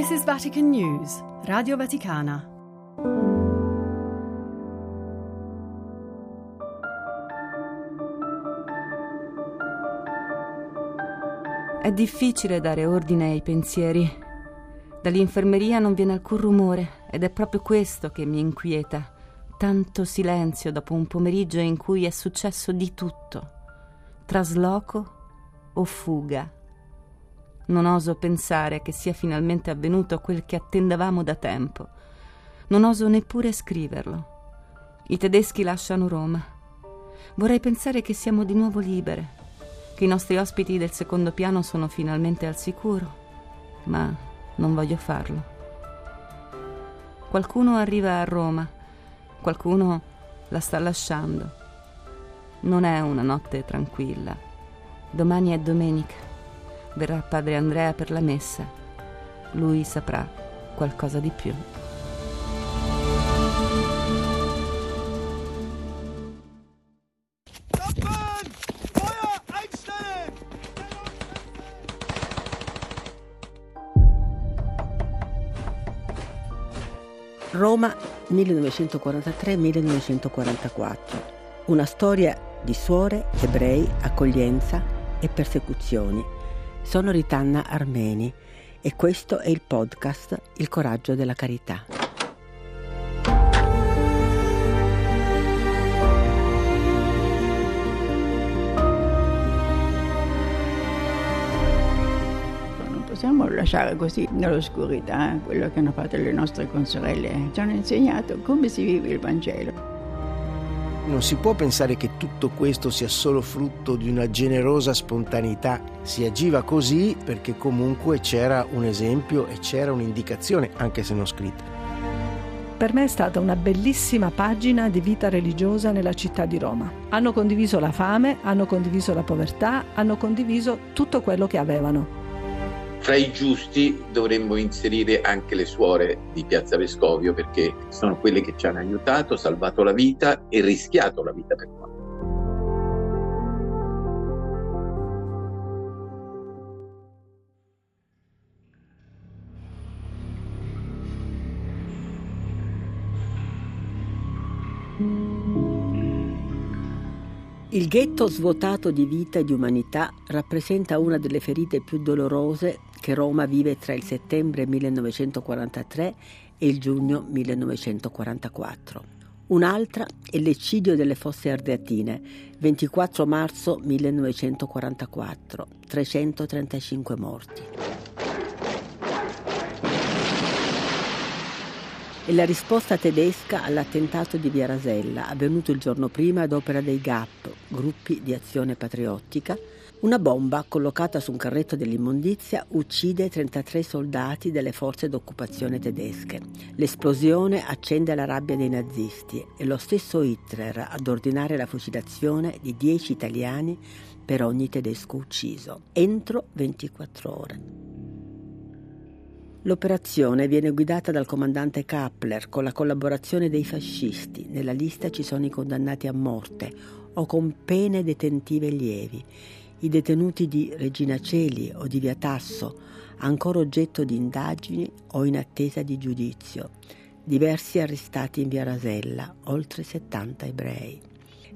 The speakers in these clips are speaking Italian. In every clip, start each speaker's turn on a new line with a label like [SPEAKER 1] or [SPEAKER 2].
[SPEAKER 1] This is Vatican News, Radio Vaticana.
[SPEAKER 2] È difficile dare ordine ai pensieri. Dall'infermeria non viene alcun rumore ed è proprio questo che mi inquieta. Tanto silenzio dopo un pomeriggio in cui è successo di tutto. Trasloco o fuga. Non oso pensare che sia finalmente avvenuto quel che attendavamo da tempo. Non oso neppure scriverlo. I tedeschi lasciano Roma. Vorrei pensare che siamo di nuovo libere che i nostri ospiti del secondo piano sono finalmente al sicuro, ma non voglio farlo. Qualcuno arriva a Roma, qualcuno la sta lasciando. Non è una notte tranquilla. Domani è domenica. Verrà padre Andrea per la messa. Lui saprà qualcosa di più.
[SPEAKER 3] Roma 1943-1944. Una storia di suore, ebrei, accoglienza e persecuzioni. Sono Ritanna Armeni e questo è il podcast Il coraggio della carità.
[SPEAKER 4] possiamo lasciare così nell'oscurità quello che hanno fatto le nostre consorelle. Ci hanno insegnato come si vive il Vangelo.
[SPEAKER 5] Non si può pensare che tutto questo sia solo frutto di una generosa spontaneità. Si agiva così perché comunque c'era un esempio e c'era un'indicazione, anche se non scritta.
[SPEAKER 6] Per me è stata una bellissima pagina di vita religiosa nella città di Roma. Hanno condiviso la fame, hanno condiviso la povertà, hanno condiviso tutto quello che avevano.
[SPEAKER 7] Fra i giusti dovremmo inserire anche le suore di Piazza Vescovio perché sono quelle che ci hanno aiutato, salvato la vita e rischiato la vita per noi.
[SPEAKER 3] Il ghetto svuotato di vita e di umanità rappresenta una delle ferite più dolorose che Roma vive tra il settembre 1943 e il giugno 1944. Un'altra è l'eccidio delle fosse ardeatine, 24 marzo 1944, 335 morti. È la risposta tedesca all'attentato di Via Rasella, avvenuto il giorno prima ad opera dei GAP, gruppi di azione patriottica. Una bomba collocata su un carretto dell'immondizia uccide 33 soldati delle forze d'occupazione tedesche. L'esplosione accende la rabbia dei nazisti e lo stesso Hitler ad ordinare la fucilazione di 10 italiani per ogni tedesco ucciso, entro 24 ore. L'operazione viene guidata dal comandante Kappler con la collaborazione dei fascisti. Nella lista ci sono i condannati a morte o con pene detentive lievi, i detenuti di Regina Celi o di Via Tasso, ancora oggetto di indagini o in attesa di giudizio, diversi arrestati in Via Rasella, oltre 70 ebrei.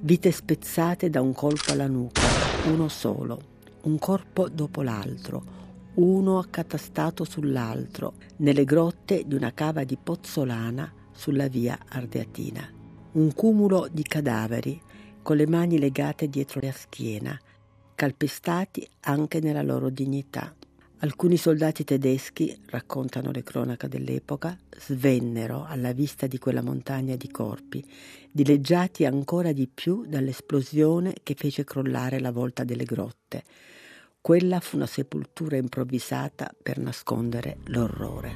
[SPEAKER 3] Vite spezzate da un colpo alla nuca, uno solo, un corpo dopo l'altro, uno accatastato sull'altro, nelle grotte di una cava di Pozzolana sulla via Ardeatina. Un cumulo di cadaveri con le mani legate dietro la schiena, calpestati anche nella loro dignità. Alcuni soldati tedeschi, raccontano le cronache dell'epoca, svennero alla vista di quella montagna di corpi, dileggiati ancora di più dall'esplosione che fece crollare la volta delle grotte, quella fu una sepoltura improvvisata per nascondere l'orrore.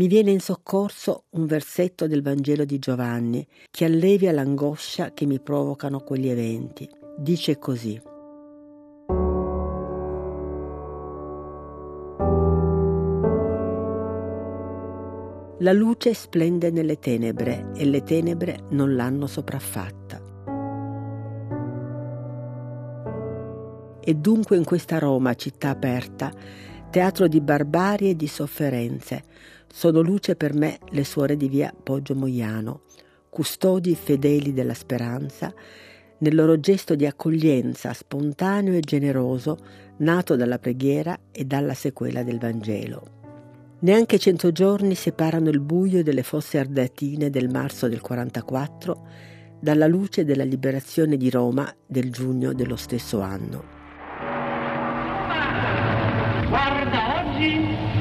[SPEAKER 3] Mi viene in soccorso un versetto del Vangelo di Giovanni che allevia l'angoscia che mi provocano quegli eventi. dice così. La luce splende nelle tenebre e le tenebre non l'hanno sopraffatta. E dunque in questa Roma, città aperta, teatro di barbarie e di sofferenze, sono luce per me le suore di via Poggio Moiano, custodi fedeli della speranza, nel loro gesto di accoglienza spontaneo e generoso, nato dalla preghiera e dalla sequela del Vangelo. Neanche cento giorni separano il buio delle fosse ardeatine del marzo del 44 dalla luce della liberazione di Roma del giugno dello stesso anno.
[SPEAKER 8] Guarda oggi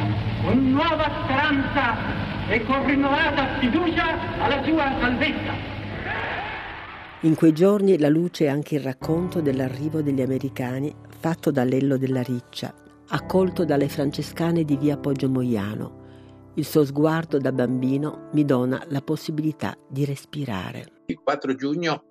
[SPEAKER 8] con nuova speranza e con rinnovata fiducia alla sua salvezza.
[SPEAKER 3] In quei giorni la luce è anche il racconto dell'arrivo degli americani fatto da Lello della Riccia, accolto dalle francescane di via Poggio Moiano. Il suo sguardo da bambino mi dona la possibilità di respirare.
[SPEAKER 7] Il 4 giugno,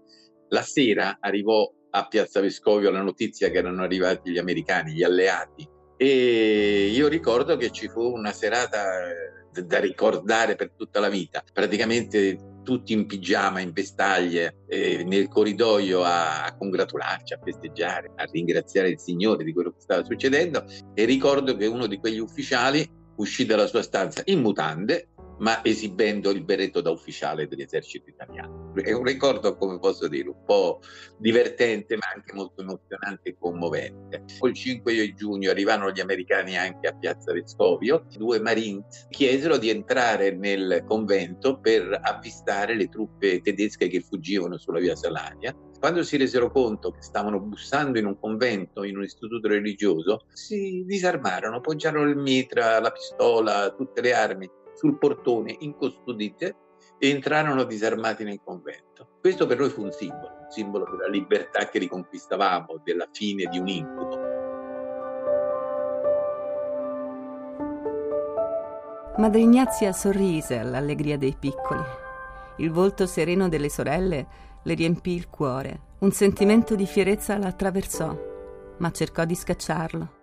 [SPEAKER 7] la sera, arrivò a Piazza Vescovio la notizia che erano arrivati gli americani, gli alleati. E io ricordo che ci fu una serata eh, da ricordare per tutta la vita. Praticamente tutti in pigiama, in vestaglie, eh, nel corridoio a, a, congratularci, a festeggiare, a ringraziare il Signore di quello che stava succedendo. E ricordo che uno di quegli ufficiali uscì dalla sua stanza in mutande ma esibendo il berretto da ufficiale dell'esercito italiano. È un ricordo, come posso dire, un po' divertente, ma anche molto emozionante e commovente. Il 5 giugno arrivarono gli americani anche a Piazza Vescovio. Due Marines chiesero di entrare nel convento per avvistare le truppe tedesche che fuggivano sulla via Salaria. Quando si resero conto che stavano bussando in un convento, in un istituto religioso, si disarmarono, poggiarono il mitra, la pistola, tutte le armi sul portone incustodite e entrarono disarmati nel convento. Questo per noi fu un simbolo, un simbolo della libertà che riconquistavamo, della fine di un incubo.
[SPEAKER 2] Madre Ignazia sorrise all'allegria dei piccoli. Il volto sereno delle sorelle le riempì il cuore. Un sentimento di fierezza la attraversò, ma cercò di scacciarlo.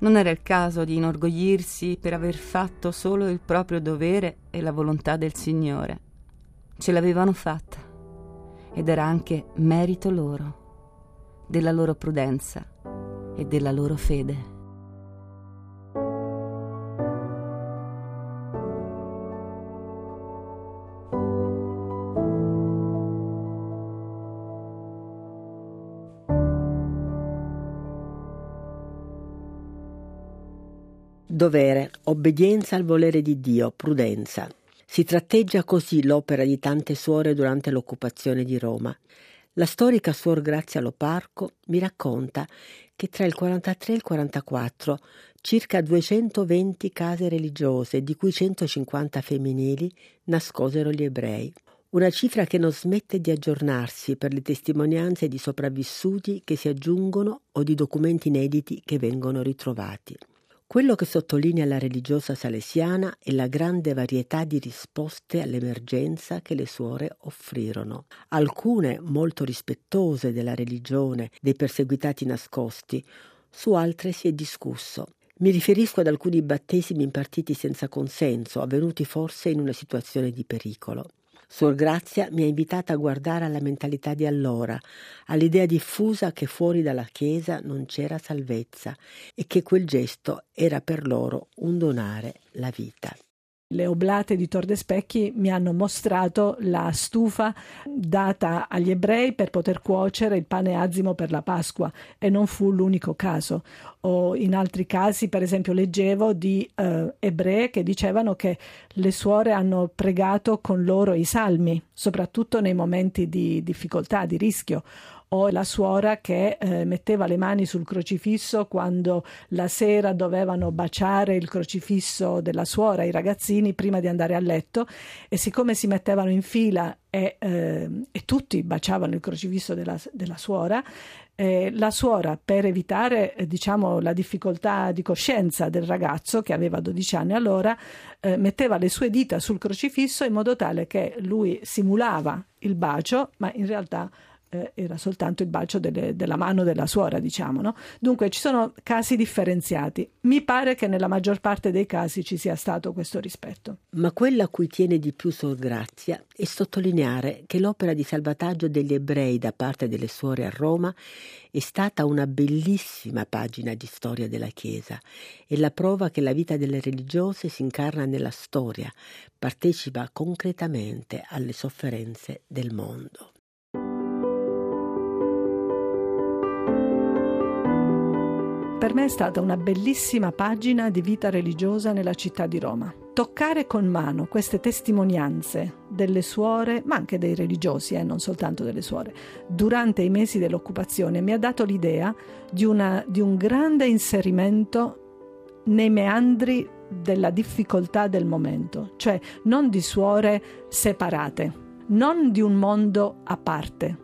[SPEAKER 2] Non era il caso di inorgoglirsi per aver fatto solo il proprio dovere e la volontà del Signore. Ce l'avevano fatta ed era anche merito loro, della loro prudenza e della loro fede.
[SPEAKER 3] Dovere, obbedienza al volere di Dio, prudenza. Si tratteggia così l'opera di tante suore durante l'occupazione di Roma. La storica suor Grazia Loparco mi racconta che tra il 43 e il 44 circa 220 case religiose, di cui 150 femminili, nascosero gli ebrei. Una cifra che non smette di aggiornarsi per le testimonianze di sopravvissuti che si aggiungono o di documenti inediti che vengono ritrovati. Quello che sottolinea la religiosa salesiana è la grande varietà di risposte all'emergenza che le suore offrirono. Alcune molto rispettose della religione, dei perseguitati nascosti, su altre si è discusso. Mi riferisco ad alcuni battesimi impartiti senza consenso, avvenuti forse in una situazione di pericolo. Suor Grazia mi ha invitata a guardare alla mentalità di allora, all'idea diffusa che fuori dalla Chiesa non c'era salvezza e che quel gesto era per loro un donare la vita.
[SPEAKER 6] Le oblate di Tor de Specchi mi hanno mostrato la stufa data agli ebrei per poter cuocere il pane azimo per la Pasqua e non fu l'unico caso. O in altri casi, per esempio, leggevo di eh, ebrei che dicevano che le suore hanno pregato con loro i salmi, soprattutto nei momenti di difficoltà, di rischio o la suora che eh, metteva le mani sul crocifisso quando la sera dovevano baciare il crocifisso della suora, i ragazzini, prima di andare a letto. E siccome si mettevano in fila e, eh, e tutti baciavano il crocifisso della, della suora, eh, la suora, per evitare eh, diciamo, la difficoltà di coscienza del ragazzo, che aveva 12 anni allora, eh, metteva le sue dita sul crocifisso in modo tale che lui simulava il bacio, ma in realtà eh, era soltanto il bacio delle, della mano della suora, diciamo. No? Dunque ci sono casi differenziati. Mi pare che nella maggior parte dei casi ci sia stato questo rispetto.
[SPEAKER 3] Ma quello a cui tiene di più Sor Grazia è sottolineare che l'opera di salvataggio degli ebrei da parte delle suore a Roma è stata una bellissima pagina di storia della Chiesa e la prova che la vita delle religiose si incarna nella storia, partecipa concretamente alle sofferenze del mondo.
[SPEAKER 6] Per me è stata una bellissima pagina di vita religiosa nella città di Roma. Toccare con mano queste testimonianze delle suore, ma anche dei religiosi, eh, non soltanto delle suore, durante i mesi dell'occupazione mi ha dato l'idea di, una, di un grande inserimento nei meandri della difficoltà del momento, cioè non di suore separate, non di un mondo a parte,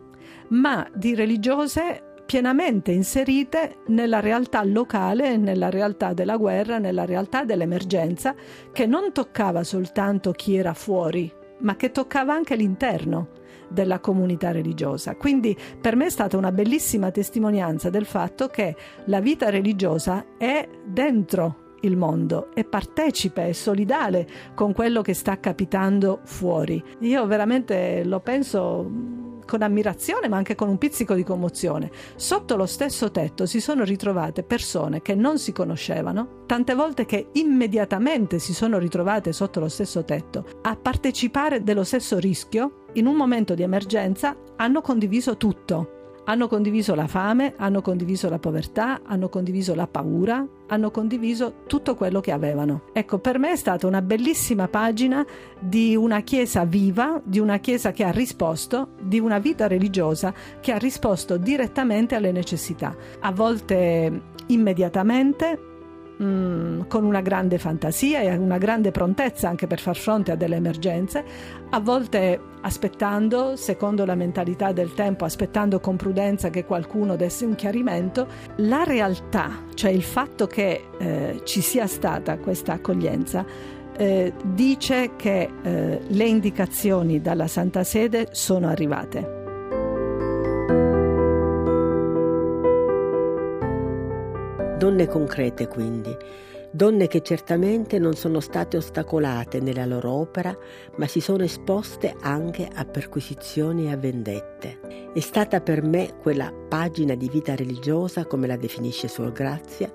[SPEAKER 6] ma di religiose pienamente inserite nella realtà locale, nella realtà della guerra, nella realtà dell'emergenza, che non toccava soltanto chi era fuori, ma che toccava anche l'interno della comunità religiosa. Quindi per me è stata una bellissima testimonianza del fatto che la vita religiosa è dentro il mondo, è partecipe, è solidale con quello che sta capitando fuori. Io veramente lo penso con ammirazione ma anche con un pizzico di commozione. Sotto lo stesso tetto si sono ritrovate persone che non si conoscevano, tante volte che immediatamente si sono ritrovate sotto lo stesso tetto a partecipare dello stesso rischio, in un momento di emergenza hanno condiviso tutto hanno condiviso la fame, hanno condiviso la povertà, hanno condiviso la paura, hanno condiviso tutto quello che avevano. Ecco, per me è stata una bellissima pagina di una Chiesa viva, di una Chiesa che ha risposto, di una vita religiosa che ha risposto direttamente alle necessità, a volte immediatamente, mm, con una grande fantasia e una grande prontezza anche per far fronte a delle emergenze, a volte aspettando, secondo la mentalità del tempo, aspettando con prudenza che qualcuno desse un chiarimento, la realtà, cioè il fatto che eh, ci sia stata questa accoglienza, eh, dice che eh, le indicazioni dalla Santa Sede sono arrivate.
[SPEAKER 3] Donne concrete quindi, donne che certamente non sono state ostacolate nella loro opera, ma si sono esposte anche a perquisizioni e a vendette. È stata per me quella pagina di vita religiosa, come la definisce Suor Grazia,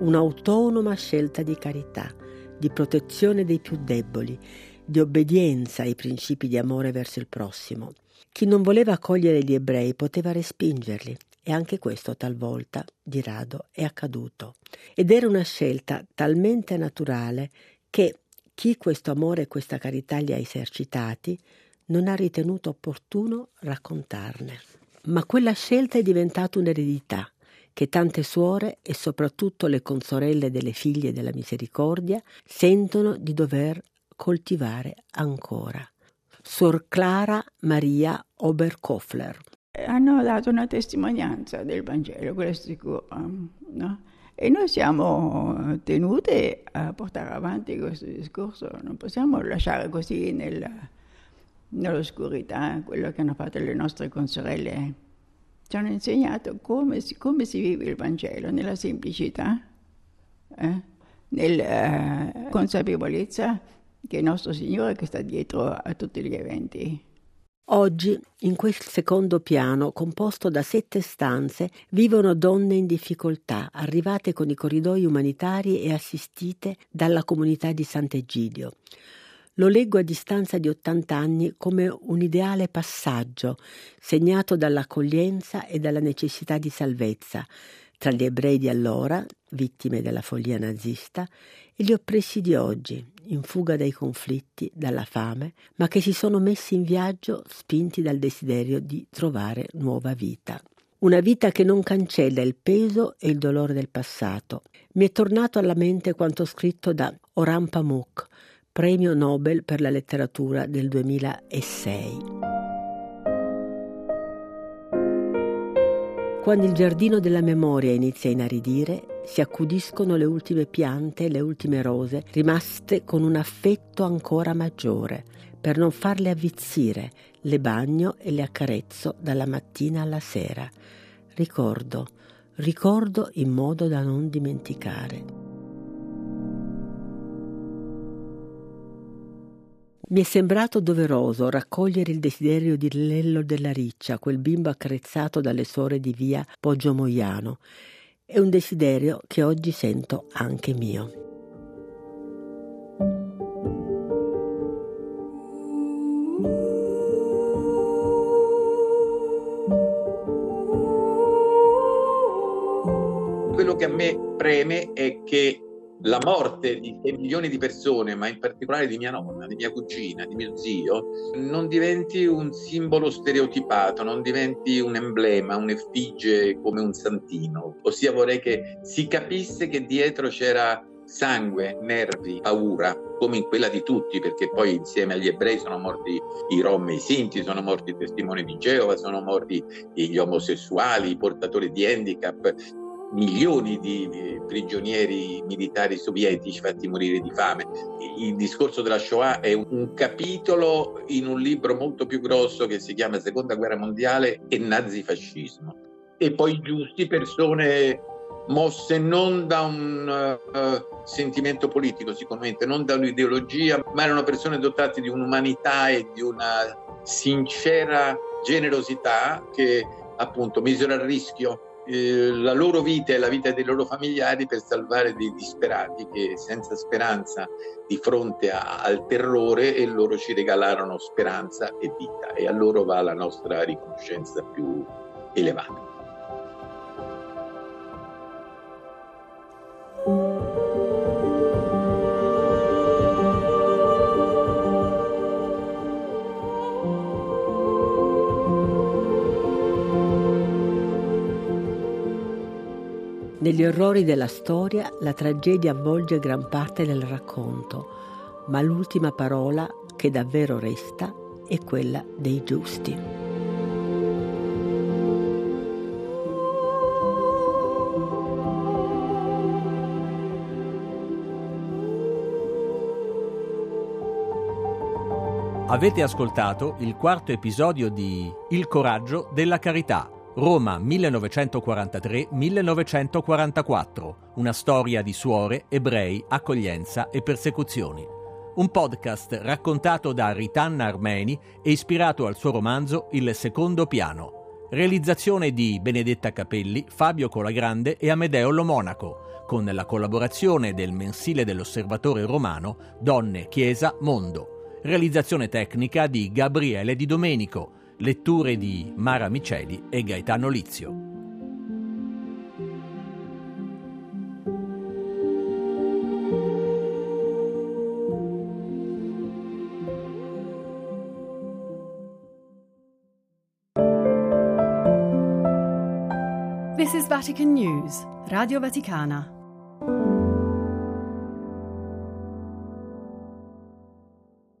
[SPEAKER 3] un'autonoma scelta di carità, di protezione dei più deboli, di obbedienza ai principi di amore verso il prossimo. Chi non voleva accogliere gli ebrei poteva respingerli e anche questo talvolta, di rado, è accaduto. Ed era una scelta talmente naturale che chi questo amore e questa carità li ha esercitati non ha ritenuto opportuno raccontarne. Ma quella scelta è diventata un'eredità che tante suore e soprattutto le consorelle delle figlie della misericordia sentono di dover coltivare ancora. Sor Clara Maria Oberkofler
[SPEAKER 4] hanno dato una testimonianza del Vangelo, questo sicuro. No? E noi siamo tenute a portare avanti questo discorso, non possiamo lasciare così nel, nell'oscurità quello che hanno fatto le nostre consorelle. Ci hanno insegnato come si, come si vive il Vangelo, nella semplicità, eh? nella uh, consapevolezza che è il nostro Signore che sta dietro a tutti gli eventi.
[SPEAKER 3] Oggi, in quel secondo piano, composto da sette stanze, vivono donne in difficoltà, arrivate con i corridoi umanitari e assistite dalla comunità di Sant'Egidio. Lo leggo a distanza di 80 anni come un ideale passaggio, segnato dall'accoglienza e dalla necessità di salvezza, tra gli ebrei di allora, vittime della follia nazista, e gli oppressi di oggi, in fuga dai conflitti, dalla fame, ma che si sono messi in viaggio spinti dal desiderio di trovare nuova vita. Una vita che non cancella il peso e il dolore del passato. Mi è tornato alla mente quanto scritto da Oran Pamuk, premio Nobel per la letteratura del 2006. Quando il giardino della memoria inizia a inaridire, si accudiscono le ultime piante le ultime rose, rimaste con un affetto ancora maggiore, per non farle avvizzire, le bagno e le accarezzo dalla mattina alla sera. Ricordo, ricordo in modo da non dimenticare. Mi è sembrato doveroso raccogliere il desiderio di Lello della Riccia, quel bimbo accarezzato dalle suore di via Poggio Moiano. È un desiderio che oggi sento anche mio.
[SPEAKER 7] Quello che a me preme è che la morte di milioni di persone, ma in particolare di mia nonna, di mia cugina, di mio zio, non diventi un simbolo stereotipato, non diventi un emblema, un'effigie come un santino. Ossia vorrei che si capisse che dietro c'era sangue, nervi, paura, come in quella di tutti, perché poi insieme agli ebrei sono morti i rom e i sinti, sono morti i testimoni di Geova, sono morti gli omosessuali, i portatori di handicap, milioni di prigionieri militari sovietici fatti morire di fame. Il discorso della Shoah è un capitolo in un libro molto più grosso che si chiama Seconda guerra mondiale e nazifascismo. E poi giusti persone mosse non da un uh, sentimento politico sicuramente, non da un'ideologia, ma erano persone dotate di un'umanità e di una sincera generosità che appunto misero a rischio eh, la loro vita e la vita dei loro familiari per salvare dei disperati che senza speranza di fronte a, al terrore e loro ci regalarono speranza e vita e a loro va la nostra riconoscenza più elevata.
[SPEAKER 3] Negli orrori della storia la tragedia avvolge gran parte del racconto, ma l'ultima parola che davvero resta è quella dei giusti.
[SPEAKER 9] Avete ascoltato il quarto episodio di Il coraggio della carità Roma 1943-1944, una storia di suore, ebrei, accoglienza e persecuzioni. Un podcast raccontato da Ritanna Armeni e ispirato al suo romanzo Il secondo piano. Realizzazione di Benedetta Capelli, Fabio Colagrande e Amedeo Lomonaco, con la collaborazione del mensile dell'Osservatore Romano Donne, Chiesa, Mondo. Realizzazione tecnica di Gabriele Di Domenico Letture di Mara Miceli e Gaetano Lizio.
[SPEAKER 1] This is Vatican News, Radio Vaticana.